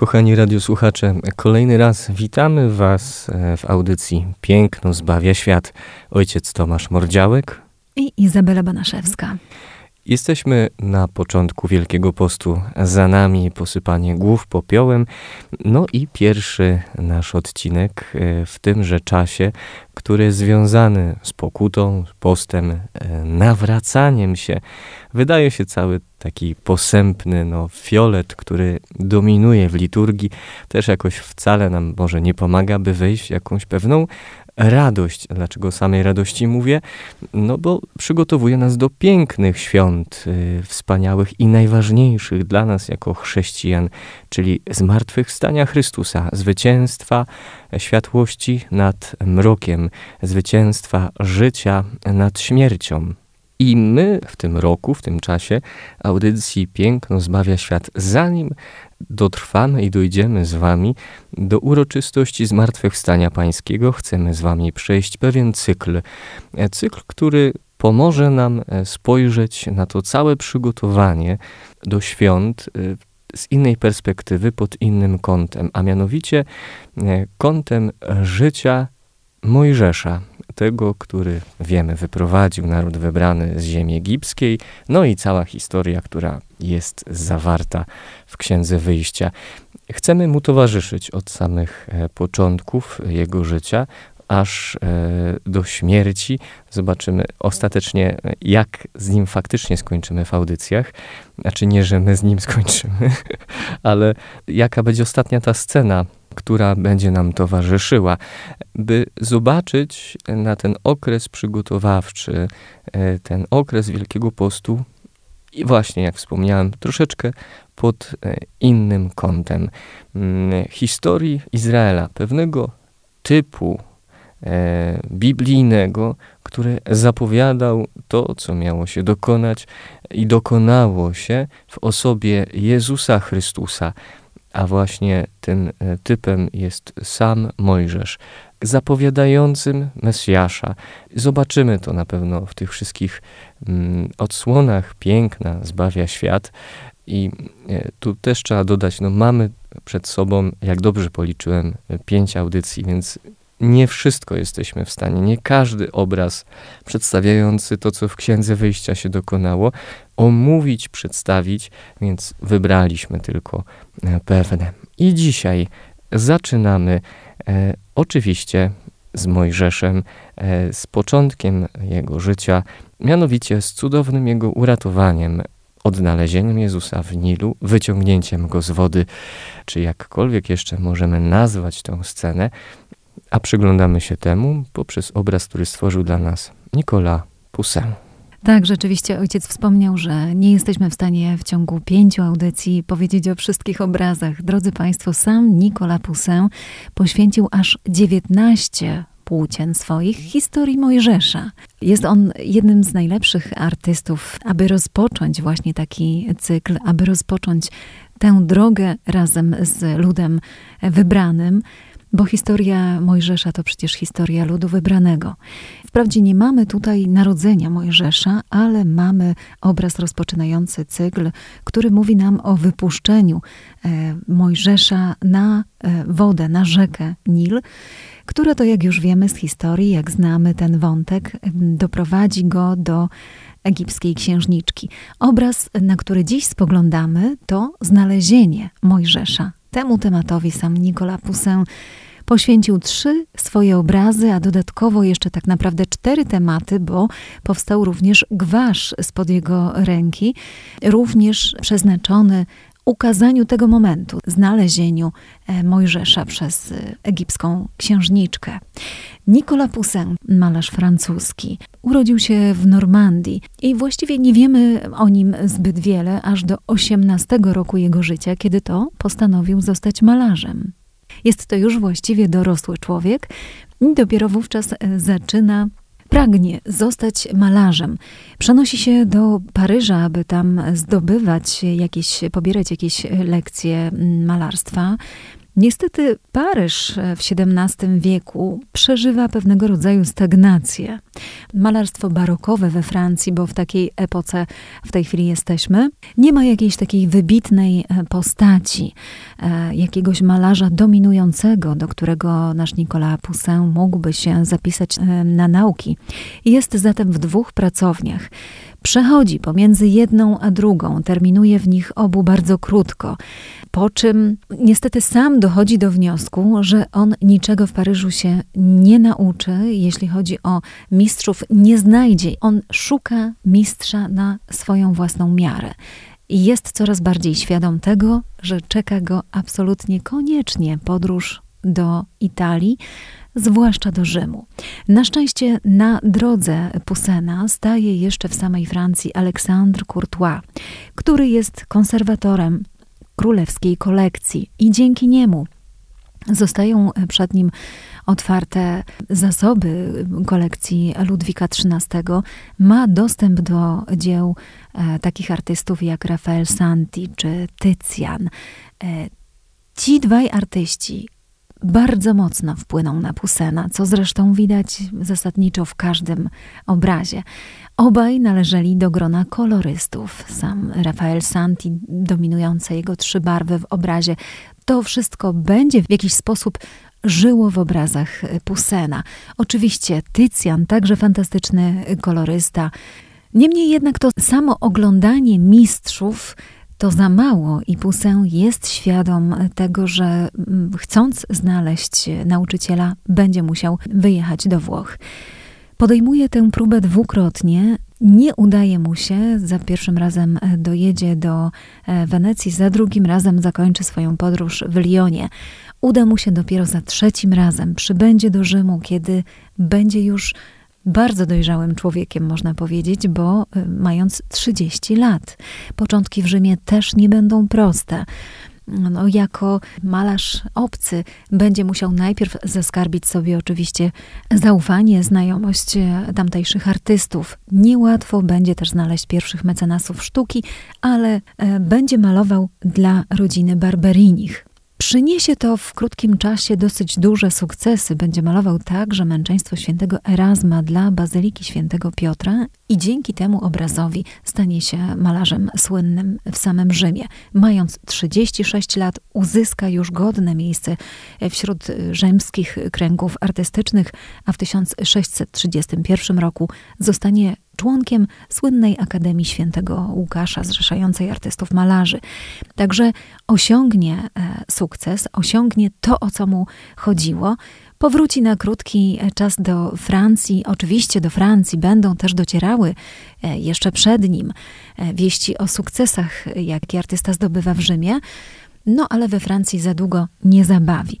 Kochani radiosłuchacze, kolejny raz witamy Was e, w audycji Piękno zbawia świat. Ojciec Tomasz Mordziałek i Izabela Banaszewska. Jesteśmy na początku Wielkiego Postu, za nami posypanie głów popiołem, no i pierwszy nasz odcinek e, w tymże czasie, który związany z pokutą, postem, e, nawracaniem się. Wydaje się cały taki posępny no, fiolet, który dominuje w liturgii, też jakoś wcale nam może nie pomaga, by wejść w jakąś pewną radość. Dlaczego samej radości mówię? No bo przygotowuje nas do pięknych świąt, y, wspaniałych i najważniejszych dla nas jako chrześcijan, czyli zmartwychwstania Chrystusa, zwycięstwa światłości nad mrokiem, zwycięstwa życia nad śmiercią. I my w tym roku, w tym czasie audycji Piękno zbawia świat, zanim dotrwamy i dojdziemy z Wami do uroczystości Zmartwychwstania Pańskiego, chcemy z Wami przejść pewien cykl. E, cykl, który pomoże nam e, spojrzeć na to całe przygotowanie do świąt e, z innej perspektywy, pod innym kątem, a mianowicie kątem życia Mojżesza, tego, który wiemy, wyprowadził naród wybrany z ziemi egipskiej, no i cała historia, która jest zawarta w Księdze Wyjścia. Chcemy mu towarzyszyć od samych e, początków jego życia, aż e, do śmierci. Zobaczymy ostatecznie, jak z nim faktycznie skończymy w audycjach. Znaczy nie, że my z nim skończymy, ale jaka będzie ostatnia ta scena która będzie nam towarzyszyła, by zobaczyć na ten okres przygotowawczy, e, ten okres Wielkiego Postu i właśnie, jak wspomniałem, troszeczkę pod e, innym kątem mm, historii Izraela, pewnego typu e, biblijnego, który zapowiadał to, co miało się dokonać i dokonało się w osobie Jezusa Chrystusa, a właśnie tym e, typem jest sam Mojżesz, zapowiadającym Mesjasza. Zobaczymy to na pewno w tych wszystkich mm, odsłonach piękna zbawia świat. I e, tu też trzeba dodać, no mamy przed sobą, jak dobrze policzyłem, pięć audycji, więc nie wszystko jesteśmy w stanie, nie każdy obraz przedstawiający to, co w Księdze Wyjścia się dokonało, omówić, przedstawić, więc wybraliśmy tylko e, pewne. I dzisiaj zaczynamy e, oczywiście z Mojżeszem, e, z początkiem jego życia, mianowicie z cudownym jego uratowaniem, odnalezieniem Jezusa w Nilu, wyciągnięciem go z wody, czy jakkolwiek jeszcze możemy nazwać tę scenę, a przyglądamy się temu poprzez obraz, który stworzył dla nas Nicolas Poussin. Tak, rzeczywiście ojciec wspomniał, że nie jesteśmy w stanie w ciągu pięciu audycji powiedzieć o wszystkich obrazach. Drodzy Państwo, sam Nicolas Poussin poświęcił aż 19 płócien swoich historii Mojżesza. Jest on jednym z najlepszych artystów, aby rozpocząć właśnie taki cykl, aby rozpocząć tę drogę razem z ludem wybranym bo historia Mojżesza to przecież historia ludu wybranego. Wprawdzie nie mamy tutaj narodzenia Mojżesza, ale mamy obraz rozpoczynający cykl, który mówi nam o wypuszczeniu e, Mojżesza na e, wodę, na rzekę Nil, która to, jak już wiemy z historii, jak znamy ten wątek, doprowadzi go do egipskiej księżniczki. Obraz, na który dziś spoglądamy, to znalezienie Mojżesza. Temu tematowi sam Nicolas Poussin poświęcił trzy swoje obrazy, a dodatkowo jeszcze tak naprawdę cztery tematy, bo powstał również gwasz spod jego ręki, również przeznaczony ukazaniu tego momentu, znalezieniu e, Mojżesza przez e, egipską księżniczkę. Nicolas Poussin, malarz francuski, urodził się w Normandii i właściwie nie wiemy o nim zbyt wiele aż do 18 roku jego życia, kiedy to postanowił zostać malarzem. Jest to już właściwie dorosły człowiek i dopiero wówczas e, zaczyna pragnie zostać malarzem. Przenosi się do Paryża, aby tam zdobywać jakieś, pobierać jakieś lekcje mm, malarstwa. Niestety Paryż w XVII wieku przeżywa pewnego rodzaju stagnację. Malarstwo barokowe we Francji, bo w takiej epoce w tej chwili jesteśmy, nie ma jakiejś takiej wybitnej e, postaci, e, jakiegoś malarza dominującego, do którego nasz Nicolas Poussin mógłby się zapisać e, na nauki. Jest zatem w dwóch pracowniach. Przechodzi pomiędzy jedną a drugą, terminuje w nich obu bardzo krótko, po czym niestety sam dochodzi do wniosku, że on niczego w Paryżu się nie nauczy, jeśli chodzi o mistrzów, nie znajdzie. On szuka mistrza na swoją własną miarę. I jest coraz bardziej świadom tego, że czeka go absolutnie koniecznie podróż do Italii, zwłaszcza do Rzymu. Na szczęście na drodze Pusena staje jeszcze w samej Francji Alexandre Courtois, który jest konserwatorem królewskiej kolekcji i dzięki niemu zostają przed nim otwarte zasoby kolekcji Ludwika XIII, ma dostęp do dzieł e, takich artystów jak Rafael Santi czy Tycjan. E, ci dwaj artyści bardzo mocno wpłynął na Pusena, co zresztą widać zasadniczo w każdym obrazie. Obaj należeli do grona kolorystów. Sam Rafael Santi, dominujące jego trzy barwy w obrazie, to wszystko będzie w jakiś sposób żyło w obrazach Pusena. Oczywiście Tycjan, także fantastyczny kolorysta. Niemniej jednak to samo oglądanie mistrzów to za mało i Poussin jest świadom tego, że mm, chcąc znaleźć nauczyciela, będzie musiał wyjechać do Włoch. Podejmuje tę próbę dwukrotnie. Nie udaje mu się. Za pierwszym razem dojedzie do e, Wenecji, za drugim razem zakończy swoją podróż w Lyonie. Uda mu się dopiero za trzecim razem. Przybędzie do Rzymu, kiedy będzie już bardzo dojrzałym człowiekiem, można powiedzieć, bo y, mając 30 lat. Początki w Rzymie też nie będą proste. No, jako malarz obcy będzie musiał najpierw zaskarbić sobie oczywiście zaufanie, znajomość e, tamtejszych artystów. Niełatwo będzie też znaleźć pierwszych mecenasów sztuki, ale e, będzie malował dla rodziny Barberinich. Przyniesie to w krótkim czasie dosyć duże sukcesy. Będzie malował także męczeństwo świętego Erasma dla Bazyliki świętego Piotra i dzięki temu obrazowi stanie się malarzem słynnym w samym Rzymie. Mając 36 lat, uzyska już godne miejsce wśród rzymskich kręgów artystycznych, a w 1631 roku zostanie członkiem słynnej Akademii Świętego Łukasza, zrzeszającej artystów malarzy. Także osiągnie e, sukces, osiągnie to, o co mu chodziło. Powróci na krótki e, czas do Francji. Oczywiście do Francji będą też docierały e, jeszcze przed nim wieści o sukcesach, jakie artysta zdobywa w Rzymie. No ale we Francji za długo nie zabawi.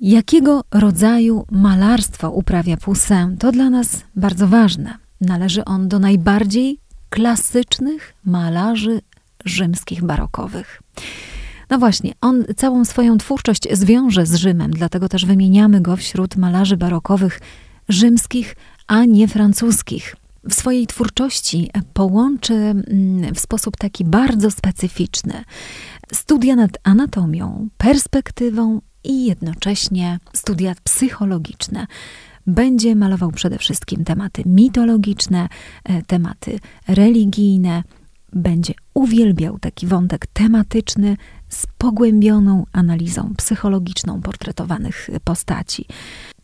Jakiego rodzaju malarstwo uprawia Poussin? To dla nas bardzo ważne. Należy on do najbardziej klasycznych malarzy rzymskich barokowych. No właśnie, on całą swoją twórczość zwiąże z Rzymem, dlatego też wymieniamy go wśród malarzy barokowych rzymskich, a nie francuskich. W swojej twórczości połączy mm, w sposób taki bardzo specyficzny studia nad anatomią, perspektywą i jednocześnie studia psychologiczne będzie malował przede wszystkim tematy mitologiczne, e, tematy religijne, będzie uwielbiał taki wątek tematyczny z pogłębioną analizą psychologiczną portretowanych postaci.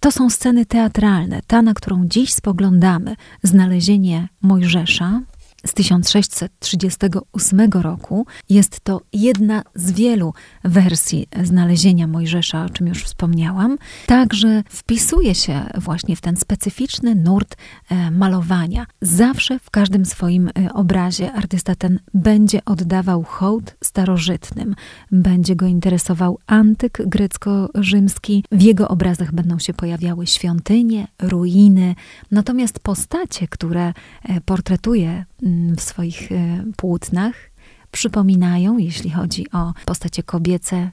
To są sceny teatralne. Ta, na którą dziś spoglądamy, znalezienie Mojżesza, z 1638 roku. Jest to jedna z wielu wersji znalezienia Mojżesza, o czym już wspomniałam. Także wpisuje się właśnie w ten specyficzny nurt e, malowania. Zawsze w każdym swoim e, obrazie artysta ten będzie oddawał hołd starożytnym, będzie go interesował antyk grecko-rzymski. W jego obrazach będą się pojawiały świątynie, ruiny, natomiast postacie, które e, portretuje w swoich e, płótnach przypominają, jeśli chodzi o postacie kobiece,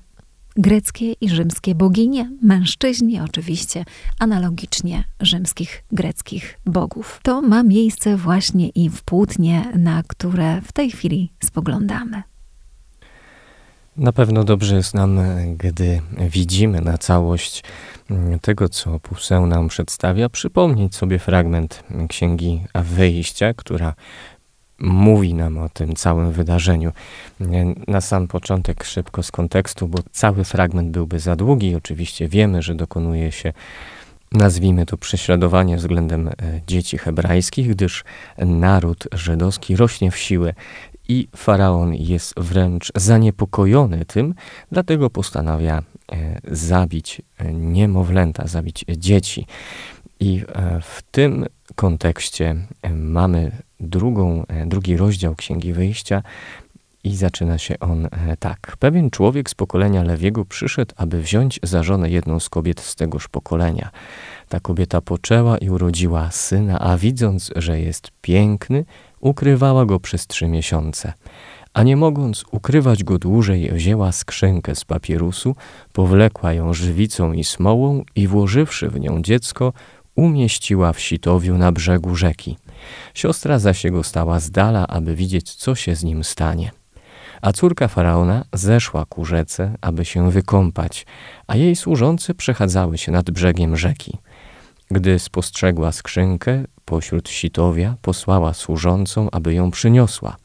greckie i rzymskie boginie, mężczyźni oczywiście, analogicznie rzymskich, greckich bogów. To ma miejsce właśnie i w płótnie, na które w tej chwili spoglądamy. Na pewno dobrze jest nam, gdy widzimy na całość mm, tego, co Poussin nam przedstawia, przypomnieć sobie fragment Księgi Wyjścia, która mówi nam o tym całym wydarzeniu. Na sam początek szybko z kontekstu, bo cały fragment byłby za długi. Oczywiście wiemy, że dokonuje się nazwijmy to prześladowanie względem e, dzieci hebrajskich, gdyż naród żydowski rośnie w siłę i faraon jest wręcz zaniepokojony tym, dlatego postanawia e, zabić e, niemowlęta, zabić dzieci. I w tym kontekście mamy drugą, e, drugi rozdział Księgi Wyjścia i zaczyna się on e, tak. Pewien człowiek z pokolenia Lewiego przyszedł, aby wziąć za żonę jedną z kobiet z tegoż pokolenia. Ta kobieta poczęła i urodziła syna, a widząc, że jest piękny, ukrywała go przez trzy miesiące. A nie mogąc ukrywać go dłużej, wzięła skrzynkę z papierusu, powlekła ją żywicą i smołą i włożywszy w nią dziecko, umieściła w sitowiu na brzegu rzeki. Siostra zaś jego stała z dala, aby widzieć, co się z nim stanie. A córka faraona zeszła ku rzece, aby się wykąpać, a jej służący przechadzały się nad brzegiem rzeki. Gdy spostrzegła skrzynkę pośród sitowia, posłała służącą, aby ją przyniosła,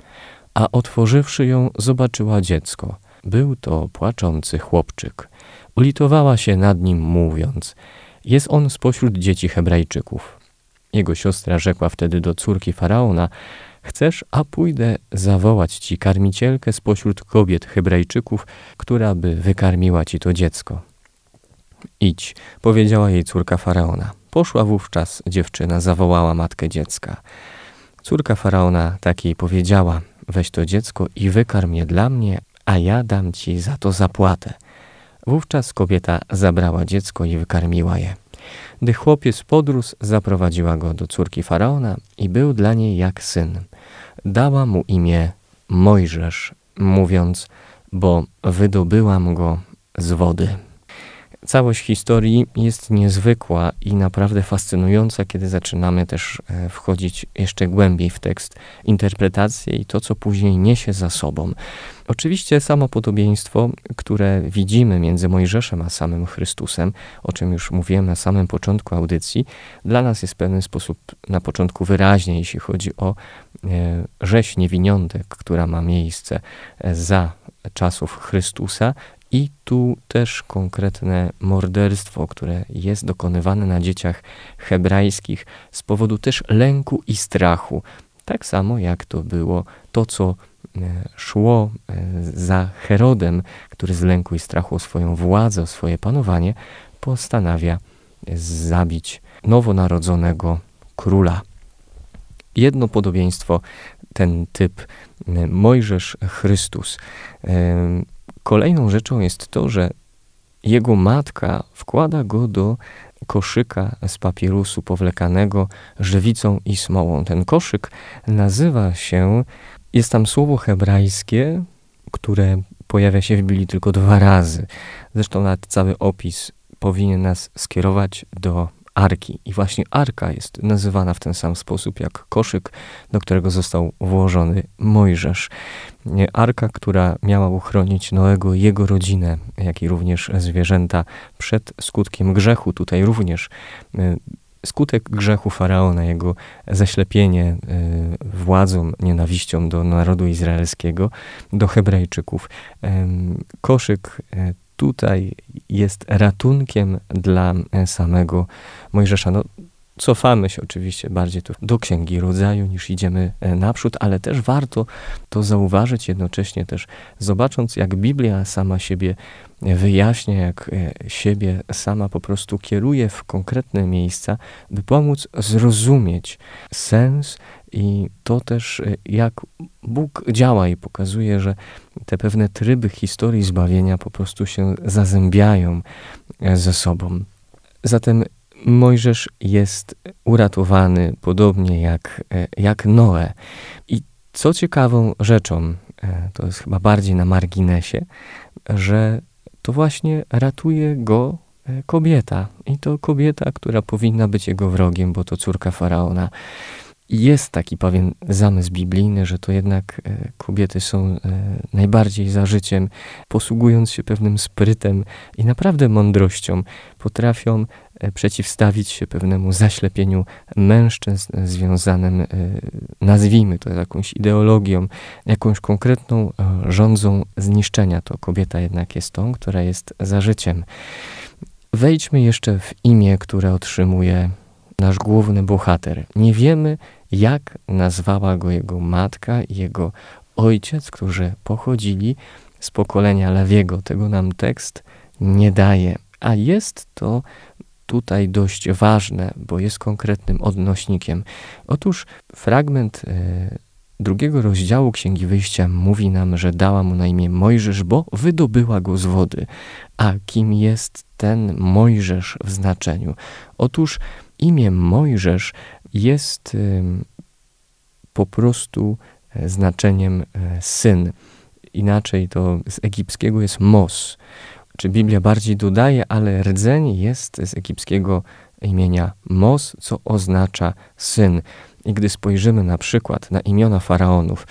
a otworzywszy ją, zobaczyła dziecko. Był to płaczący chłopczyk. Ulitowała się nad nim, mówiąc: Jest on spośród dzieci Hebrajczyków. Jego siostra rzekła wtedy do córki faraona: Chcesz, a pójdę zawołać ci karmicielkę spośród kobiet Hebrajczyków, która by wykarmiła ci to dziecko. Idź, powiedziała jej córka faraona. Poszła wówczas dziewczyna, zawołała matkę dziecka. Córka faraona takiej powiedziała: Weź to dziecko i wykarm je dla mnie, a ja dam ci za to zapłatę. Wówczas kobieta zabrała dziecko i wykarmiła je. Gdy chłopiec podrósł, zaprowadziła go do córki faraona i był dla niej jak syn. Dała mu imię Mojżesz, mówiąc, bo wydobyłam go z wody. Całość historii jest niezwykła i naprawdę fascynująca, kiedy zaczynamy też e, wchodzić jeszcze głębiej w tekst, interpretację i to, co później niesie za sobą. Oczywiście samo podobieństwo, które widzimy między Mojżeszem a samym Chrystusem, o czym już mówiłem na samym początku audycji, dla nas jest w pewien sposób na początku wyraźnie, jeśli chodzi o e, rzeź niewiniątek, która ma miejsce e, za czasów Chrystusa i tu też konkretne morderstwo, które jest dokonywane na dzieciach hebrajskich z powodu też lęku i strachu. Tak samo jak to było to, co e, szło e, za Herodem, który z lęku i strachu o swoją władzę, o swoje panowanie, postanawia zabić nowonarodzonego króla. Jedno podobieństwo, ten typ e, Mojżesz Chrystus Kolejną rzeczą jest to, że jego matka wkłada go do koszyka z papierusu powlekanego żywicą i smołą. Ten koszyk nazywa się, jest tam słowo hebrajskie, które pojawia się w Biblii tylko dwa razy. Zresztą nawet cały opis powinien nas skierować do arki. I właśnie arka jest nazywana w ten sam sposób jak koszyk, do którego został włożony Mojżesz. Arka, która miała uchronić Noego jego rodzinę, jak i również zwierzęta przed skutkiem grzechu. Tutaj również e, skutek grzechu faraona, jego zaślepienie e, władzą, nienawiścią do narodu izraelskiego, do Hebrajczyków. Koszyk e, tutaj jest ratunkiem dla samego Mojżesza. No, cofamy się oczywiście bardziej tu do Księgi Rodzaju niż idziemy e, naprzód, ale też warto to zauważyć jednocześnie też zobacząc jak Biblia sama siebie wyjaśnia, jak e, siebie sama po prostu kieruje w konkretne miejsca, by pomóc zrozumieć sens i to też e, jak Bóg działa i pokazuje, że te pewne tryby historii zbawienia po prostu się zazębiają ze sobą. Zatem Mojżesz jest uratowany podobnie jak, e, jak Noe. I co ciekawą rzeczą, e, to jest chyba bardziej na marginesie, że to właśnie ratuje go e, kobieta. I to kobieta, która powinna być jego wrogiem, bo to córka faraona jest taki pewien zamysł biblijny, że to jednak e, kobiety są e, najbardziej za życiem, posługując się pewnym sprytem i naprawdę mądrością, potrafią e, przeciwstawić się pewnemu zaślepieniu mężczyzn związanym, nazwijmy to jakąś ideologią, jakąś konkretną rządzą zniszczenia. To kobieta jednak jest tą, która jest za życiem. Wejdźmy jeszcze w imię, które otrzymuje nasz główny bohater. Nie wiemy, jak nazwała go jego matka i jego ojciec, którzy pochodzili z pokolenia Lewiego. Tego nam tekst nie daje, a jest to tutaj dość ważne, bo jest konkretnym odnośnikiem. Otóż fragment e, drugiego rozdziału Księgi Wyjścia mówi nam, że dała mu na imię Mojżesz, bo wydobyła go z wody. A kim jest ten Mojżesz w znaczeniu? Otóż imię Mojżesz jest po prostu e, znaczeniem e, syn. Inaczej to z egipskiego jest mos. Czy Biblia bardziej dodaje, ale rdzeń jest z egipskiego imienia mos, co oznacza syn. I gdy spojrzymy na przykład na imiona faraonów,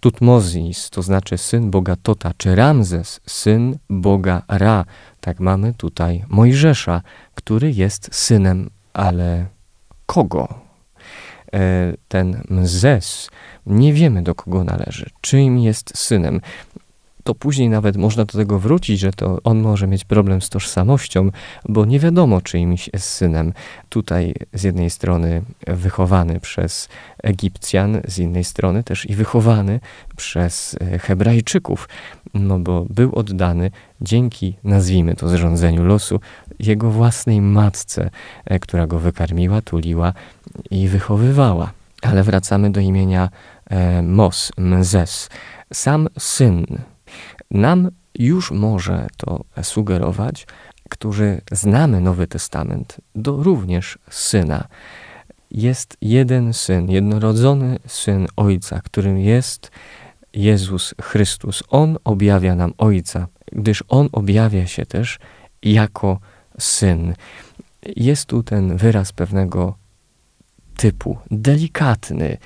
Tutmozis to znaczy syn Boga Tota, czy Ramzes, syn Boga Ra. Tak mamy tutaj Mojżesza, który jest synem, ale kogo? E, ten Mzes, nie wiemy do kogo należy, czyim jest synem. To później nawet można do tego wrócić, że to on może mieć problem z tożsamością, bo nie wiadomo czyimś jest synem. Tutaj z jednej strony wychowany przez Egipcjan, z innej strony też i wychowany przez e, Hebrajczyków, no bo był oddany dzięki, nazwijmy to, zrządzeniu losu, jego własnej matce, e, która go wykarmiła, tuliła i wychowywała. Ale wracamy do imienia e, Mos, Mzes. Sam syn nam już może to sugerować, którzy znamy Nowy Testament, do również syna. Jest jeden syn, jednorodzony syn Ojca, którym jest Jezus Chrystus. On objawia nam Ojca, gdyż On objawia się też jako syn. Jest tu ten wyraz pewnego typu, delikatny,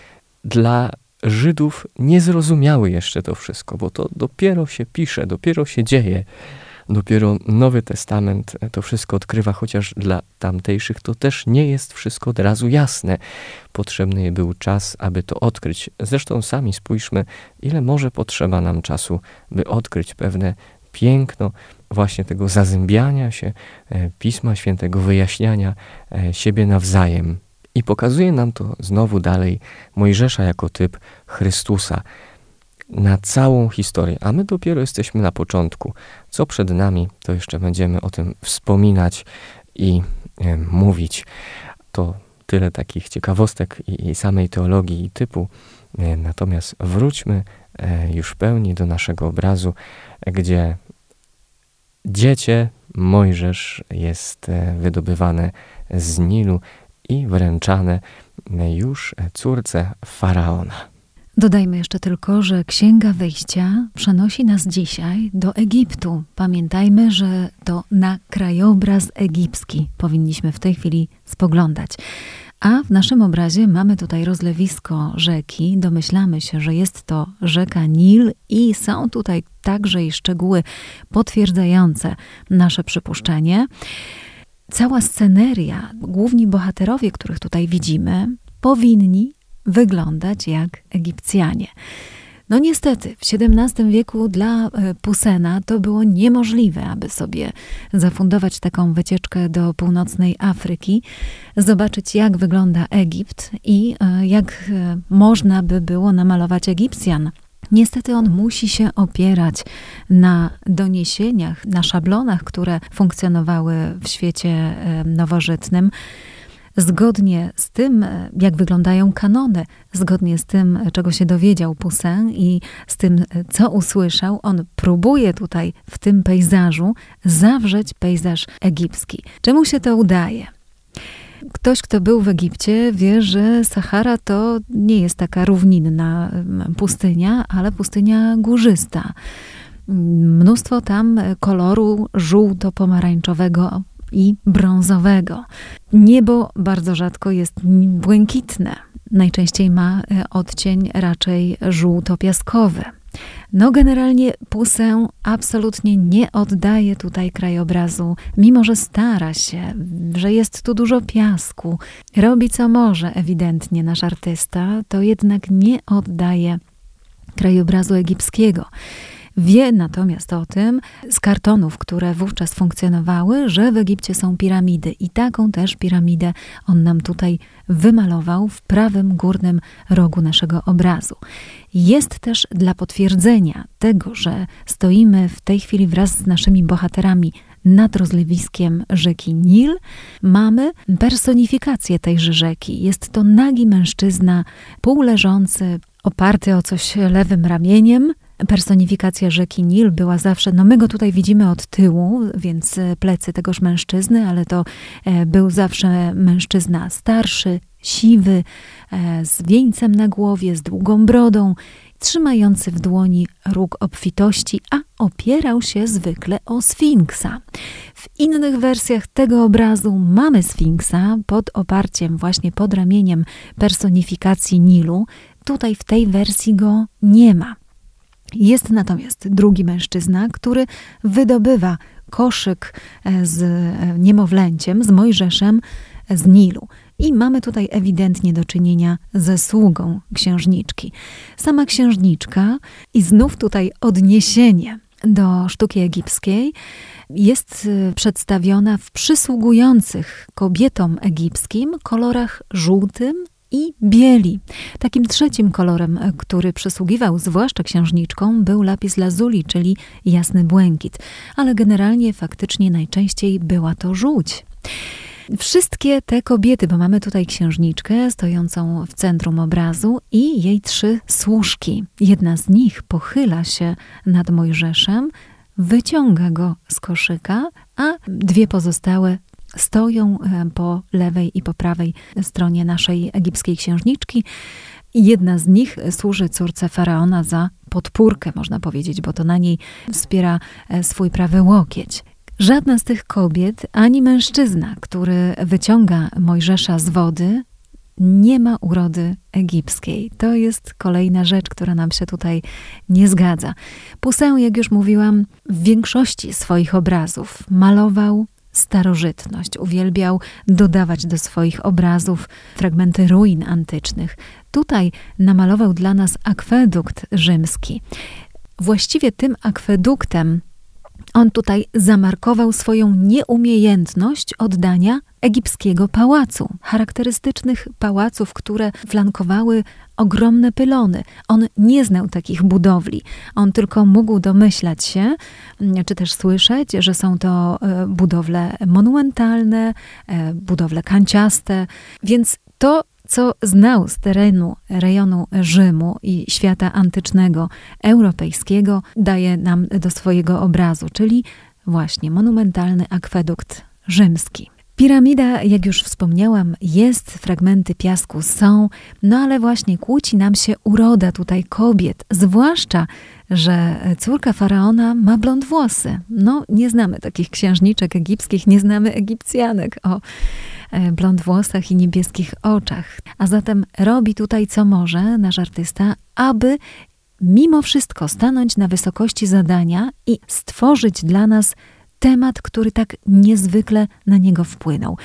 dla Żydów niezrozumiały jeszcze to wszystko, bo to dopiero się pisze, dopiero się dzieje. Dopiero Nowy Testament to wszystko odkrywa, chociaż dla tamtejszych to też nie jest wszystko od razu jasne. Potrzebny był czas, aby to odkryć. Zresztą sami spójrzmy, ile może potrzeba nam czasu, by odkryć pewne piękno właśnie tego zazębiania się e, Pisma Świętego, wyjaśniania e, siebie nawzajem. I pokazuje nam to znowu dalej Mojżesza jako typ Chrystusa na całą historię, a my dopiero jesteśmy na początku. Co przed nami, to jeszcze będziemy o tym wspominać i e, mówić. To tyle takich ciekawostek i, i samej teologii i typu. E, natomiast wróćmy e, już w pełni do naszego obrazu, gdzie dziecię Mojżesz jest e, wydobywane z Nilu i wręczane już córce faraona. Dodajmy jeszcze tylko, że Księga Wyjścia przenosi nas dzisiaj do Egiptu. Pamiętajmy, że to na krajobraz egipski powinniśmy w tej chwili spoglądać. A w naszym obrazie mamy tutaj rozlewisko rzeki. Domyślamy się, że jest to rzeka Nil i są tutaj także i szczegóły potwierdzające nasze przypuszczenie. Cała sceneria, główni bohaterowie, których tutaj widzimy, powinni wyglądać jak Egipcjanie. No niestety, w XVII wieku dla e, Pusena to było niemożliwe, aby sobie zafundować taką wycieczkę do północnej Afryki, zobaczyć jak wygląda Egipt i e, jak e, można by było namalować Egipcjan. Niestety on musi się opierać na doniesieniach, na szablonach, które funkcjonowały w świecie nowożytnym zgodnie z tym, jak wyglądają kanony, zgodnie z tym, czego się dowiedział Poussin i z tym, co usłyszał, on próbuje tutaj w tym pejzażu zawrzeć pejzaż egipski. Czemu się to udaje? Ktoś, kto był w Egipcie, wie, że Sahara to nie jest taka równinna pustynia, ale pustynia górzysta. Mnóstwo tam koloru żółto-pomarańczowego i brązowego. Niebo bardzo rzadko jest błękitne. Najczęściej ma e, odcień raczej żółto-piaskowy. No, generalnie Pusę absolutnie nie oddaje tutaj krajobrazu, mimo że stara się, że jest tu dużo piasku, robi co może ewidentnie nasz artysta, to jednak nie oddaje krajobrazu egipskiego. Wie natomiast o tym z kartonów, które wówczas funkcjonowały, że w Egipcie są piramidy i taką też piramidę on nam tutaj wymalował w prawym górnym rogu naszego obrazu. Jest też dla potwierdzenia tego, że stoimy w tej chwili wraz z naszymi bohaterami nad rozlewiskiem rzeki Nil, mamy personifikację tejże rzeki. Jest to nagi mężczyzna, półleżący, oparty o coś lewym ramieniem, personifikacja rzeki Nil była zawsze, no my go tutaj widzimy od tyłu, więc e, plecy tegoż mężczyzny, ale to e, był zawsze mężczyzna starszy, siwy, e, z wieńcem na głowie, z długą brodą, trzymający w dłoni róg obfitości, a opierał się zwykle o Sfinksa. W innych wersjach tego obrazu mamy Sfinksa pod oparciem, właśnie pod ramieniem personifikacji Nilu. Tutaj w tej wersji go nie ma. Jest natomiast drugi mężczyzna, który wydobywa koszyk e, z e, niemowlęciem, z Mojżeszem z Nilu. I mamy tutaj ewidentnie do czynienia ze sługą księżniczki. Sama księżniczka, i znów tutaj odniesienie do sztuki egipskiej, jest e, przedstawiona w przysługujących kobietom egipskim kolorach żółtym, i bieli. Takim trzecim kolorem, e, który przysługiwał zwłaszcza księżniczkom, był lapis lazuli, czyli jasny błękit, ale generalnie faktycznie najczęściej była to żółć. Wszystkie te kobiety, bo mamy tutaj księżniczkę stojącą w centrum obrazu i jej trzy służki. Jedna z nich pochyla się nad Mojżeszem, wyciąga go z koszyka, a dwie pozostałe stoją e, po lewej i po prawej stronie naszej egipskiej księżniczki. Jedna z nich służy córce faraona za podpórkę, można powiedzieć, bo to na niej wspiera e, swój prawy łokieć. Żadna z tych kobiet, ani mężczyzna, który wyciąga Mojżesza z wody, nie ma urody egipskiej. To jest kolejna rzecz, która nam się tutaj nie zgadza. Pusę, jak już mówiłam, w większości swoich obrazów malował starożytność. Uwielbiał dodawać do swoich obrazów fragmenty ruin antycznych. Tutaj namalował dla nas akwedukt rzymski. Właściwie tym akweduktem on tutaj zamarkował swoją nieumiejętność oddania egipskiego pałacu, charakterystycznych pałaców, które flankowały ogromne pylony. On nie znał takich budowli. On tylko mógł domyślać się, mm, czy też słyszeć, że są to e, budowle monumentalne, e, budowle kanciaste, więc to co znał z terenu rejonu Rzymu i świata antycznego, europejskiego, daje nam do swojego obrazu, czyli właśnie monumentalny akwedukt rzymski. Piramida, jak już wspomniałam, jest, fragmenty piasku są, no ale właśnie kłóci nam się uroda tutaj kobiet, zwłaszcza, że córka faraona ma blond włosy. No, nie znamy takich księżniczek egipskich, nie znamy Egipcjanek o e, blond włosach i niebieskich oczach. A zatem robi tutaj co może nasz artysta, aby mimo wszystko stanąć na wysokości zadania i stworzyć dla nas temat, który tak niezwykle na niego wpłynął.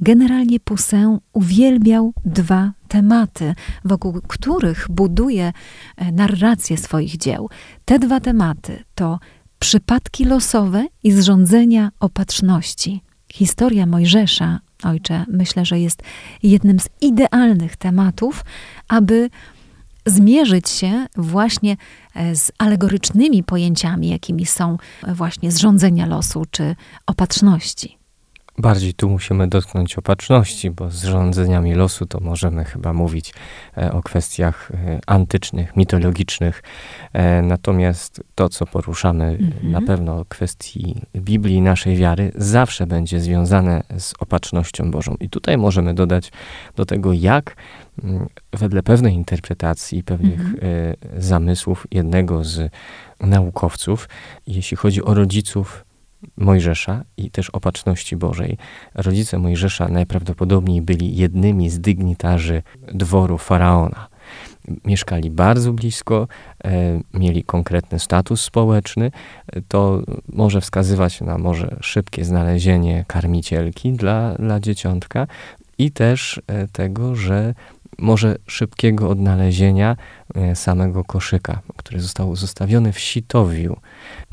Generalnie Poussin uwielbiał dwa tematy, wokół których buduje e, narrację swoich dzieł. Te dwa tematy to przypadki losowe i zrządzenia opatrzności. Historia Mojżesza, ojcze, myślę, że jest jednym z idealnych tematów, aby zmierzyć się właśnie e, z alegorycznymi pojęciami, jakimi są właśnie zrządzenia losu czy opatrzności. Bardziej tu musimy dotknąć opatrzności, bo z rządzeniami losu to możemy chyba mówić e, o kwestiach e, antycznych, mitologicznych. E, natomiast to, co poruszamy, mhm. na pewno kwestii Biblii, naszej wiary, zawsze będzie związane z opatrznością Bożą. I tutaj możemy dodać do tego, jak mm, wedle pewnej interpretacji, pewnych mhm. zamysłów jednego z naukowców, jeśli chodzi o rodziców Mojżesza i też opatrzności Bożej. Rodzice Mojżesza najprawdopodobniej byli jednymi z dygnitarzy dworu faraona. Mieszkali bardzo blisko, e, mieli konkretny status społeczny. To może wskazywać na może szybkie znalezienie karmicielki dla, dla dzieciątka i też e, tego, że może szybkiego odnalezienia e, samego koszyka, który został zostawiony w sitowiu,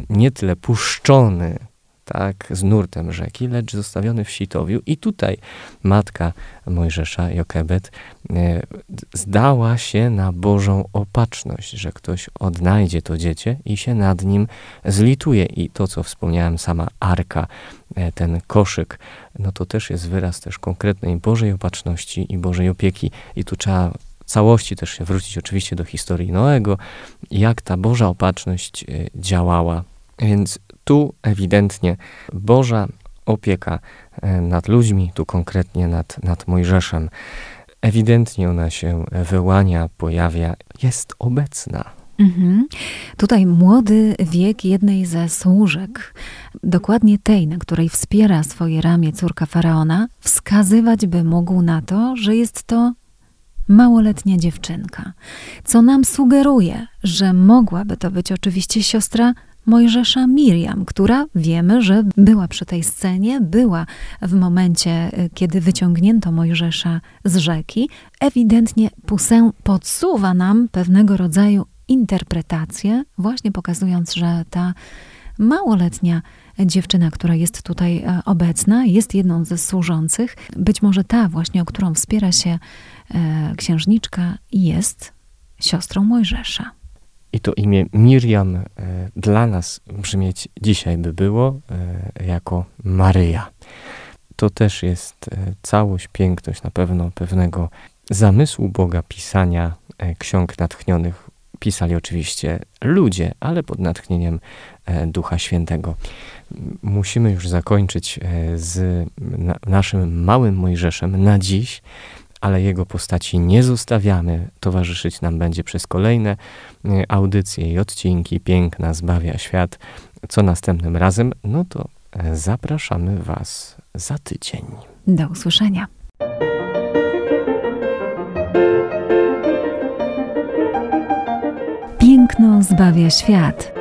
nie tyle puszczony tak, z nurtem rzeki, lecz zostawiony w sitowiu. I tutaj matka Mojżesza, Jokebet, e, zdała się na Bożą opatrzność, że ktoś odnajdzie to dziecię i się nad nim zlituje. I to, co wspomniałem, sama arka, e, ten koszyk, no to też jest wyraz też konkretnej Bożej opatrzności i Bożej opieki. I tu trzeba całości też się wrócić oczywiście do historii Noego, jak ta Boża opatrzność e, działała. Więc tu ewidentnie Boża opieka e, nad ludźmi, tu konkretnie nad, nad Mojżeszem, ewidentnie ona się wyłania, pojawia, jest obecna. Mhm. Tutaj młody wiek jednej ze służek, dokładnie tej, na której wspiera swoje ramię córka faraona, wskazywać by mógł na to, że jest to małoletnia dziewczynka, co nam sugeruje, że mogłaby to być oczywiście siostra Mojżesza Miriam, która wiemy, że była przy tej scenie, była w momencie, y, kiedy wyciągnięto Mojżesza z rzeki. Ewidentnie Pusę podsuwa nam pewnego rodzaju interpretację, właśnie pokazując, że ta małoletnia dziewczyna, która jest tutaj e, obecna, jest jedną ze służących, być może ta właśnie, o którą wspiera się e, księżniczka, jest siostrą Mojżesza. I to imię Miriam e, dla nas brzmieć dzisiaj by było e, jako Maryja. To też jest e, całość, piękność na pewno pewnego zamysłu Boga pisania ksiąg natchnionych. Pisali oczywiście ludzie, ale pod natchnieniem Ducha Świętego. Musimy już zakończyć z naszym małym Mojżeszem na dziś ale jego postaci nie zostawiamy. Towarzyszyć nam będzie przez kolejne e, audycje i odcinki. Piękna zbawia świat. Co następnym razem? No to e, zapraszamy Was za tydzień. Do usłyszenia. Piękno zbawia świat.